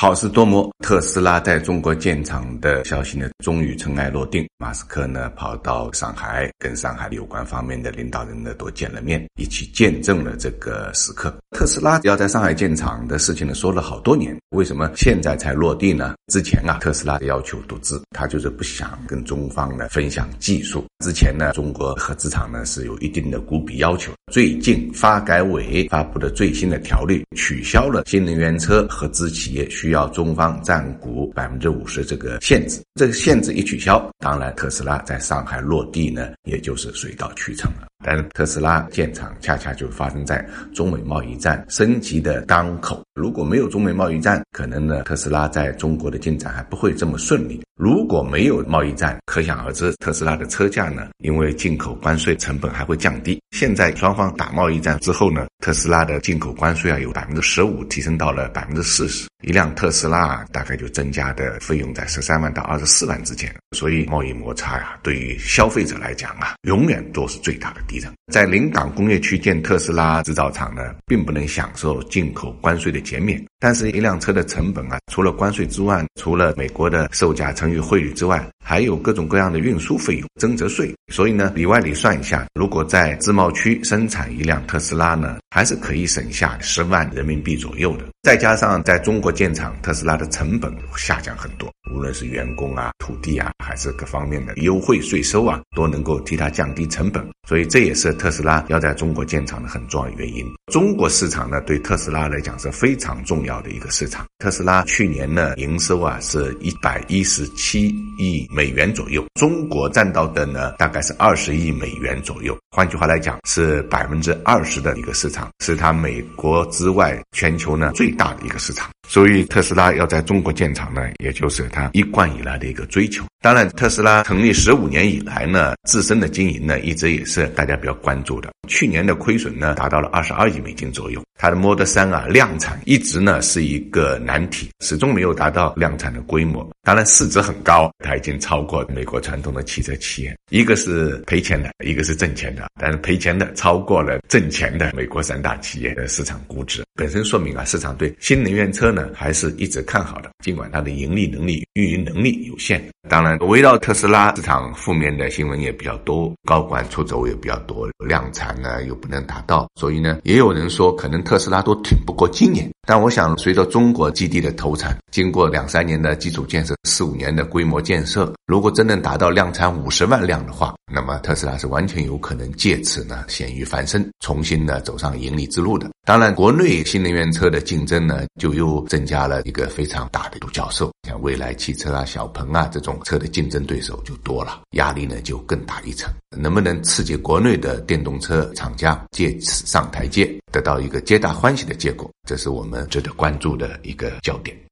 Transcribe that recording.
好事多磨，特斯拉在中国建厂的消息呢，终于尘埃落定。马斯克呢，跑到上海，跟上海有关方面的领导人呢都见了面，一起见证了这个时刻。特斯拉要在上海建厂的事情呢，说了好多年，为什么现在才落地呢？之前啊，特斯拉的要求独资，他就是不想跟中方呢分享技术。之前呢，中国合资厂呢是有一定的股比要求。最近发改委发布的最新的条例，取消了新能源车合资企业需要中方占股百分之五十这个限制。这个限制一取消，当然特斯拉在上海落地呢，也就是水到渠成了。但是特斯拉建厂恰恰就发生在中美贸易战升级的当口。如果没有中美贸易战，可能呢特斯拉在中国的进展还不会这么顺利。如果没有贸易战，可想而知，特斯拉的车价呢，因为进口关税成本还会降低。现在双方打贸易战之后呢，特斯拉的进口关税啊有百分之十五提升到了百分之四十，一辆特斯拉大概就增加的费用在十三万到二十四万之间。所以贸易摩擦呀，对于消费者来讲啊，永远都是最大的敌人。在临港工业区建特斯拉制造厂呢，并不能享受进口关税的减免。但是，一辆车的成本啊，除了关税之外，除了美国的售价乘以汇率之外，还有各种各样的运输费用、增值税。所以呢，里外里算一下，如果在自贸区生产一辆特斯拉呢，还是可以省下十万人民币左右的。再加上在中国建厂，特斯拉的成本下降很多，无论是员工啊、土地啊，还是各方面的优惠税收啊，都能够替它降低成本。所以这也是特斯拉要在中国建厂的很重要原因。中国市场呢，对特斯拉来讲是非常重要的一个市场。特斯拉去年呢，营收啊是一百一十七亿美元左右，中国占到的呢大概是二十亿美元左右。换句话来讲，是百分之二十的一个市场是它美国之外全球呢最大的一个市场。所以特斯拉要在中国建厂呢，也就是它一贯以来的一个追求。当然，特斯拉成立十五年以来呢，自身的经营呢，一直也是大家比较关注的。去年的亏损呢，达到了二十二亿美金左右。它的 Model 3啊，量产一直呢是一个难题，始终没有达到量产的规模。当然，市值很高，它已经超过美国传统的汽车企业。一个是赔钱的，一个是挣钱的。但是赔钱的超过了挣钱的美国三大企业的市场估值，本身说明啊，市场对新能源车呢还是一直看好的，尽管它的盈利能力、运营能力有限。当然，围绕特斯拉市场负面的新闻也比较多，高管出走也比较多，量产呢又不能达到，所以呢，也有人说可能特斯拉都挺不过今年。但我想，随着中国基地的投产，经过两三年的基础建设，四五年的规模建设，如果真能达到量产五十万辆的话，那么特斯拉是完全有可能借此呢咸鱼翻身，重新呢走上盈利之路的。当然，国内新能源车的竞争呢，就又增加了一个非常大的独角兽，像蔚来汽车啊、小鹏啊这种车的竞争对手就多了，压力呢就更大一层。能不能刺激国内的电动车厂家借此上台阶，得到一个皆大欢喜的结果，这是我们值得关注的一个焦点。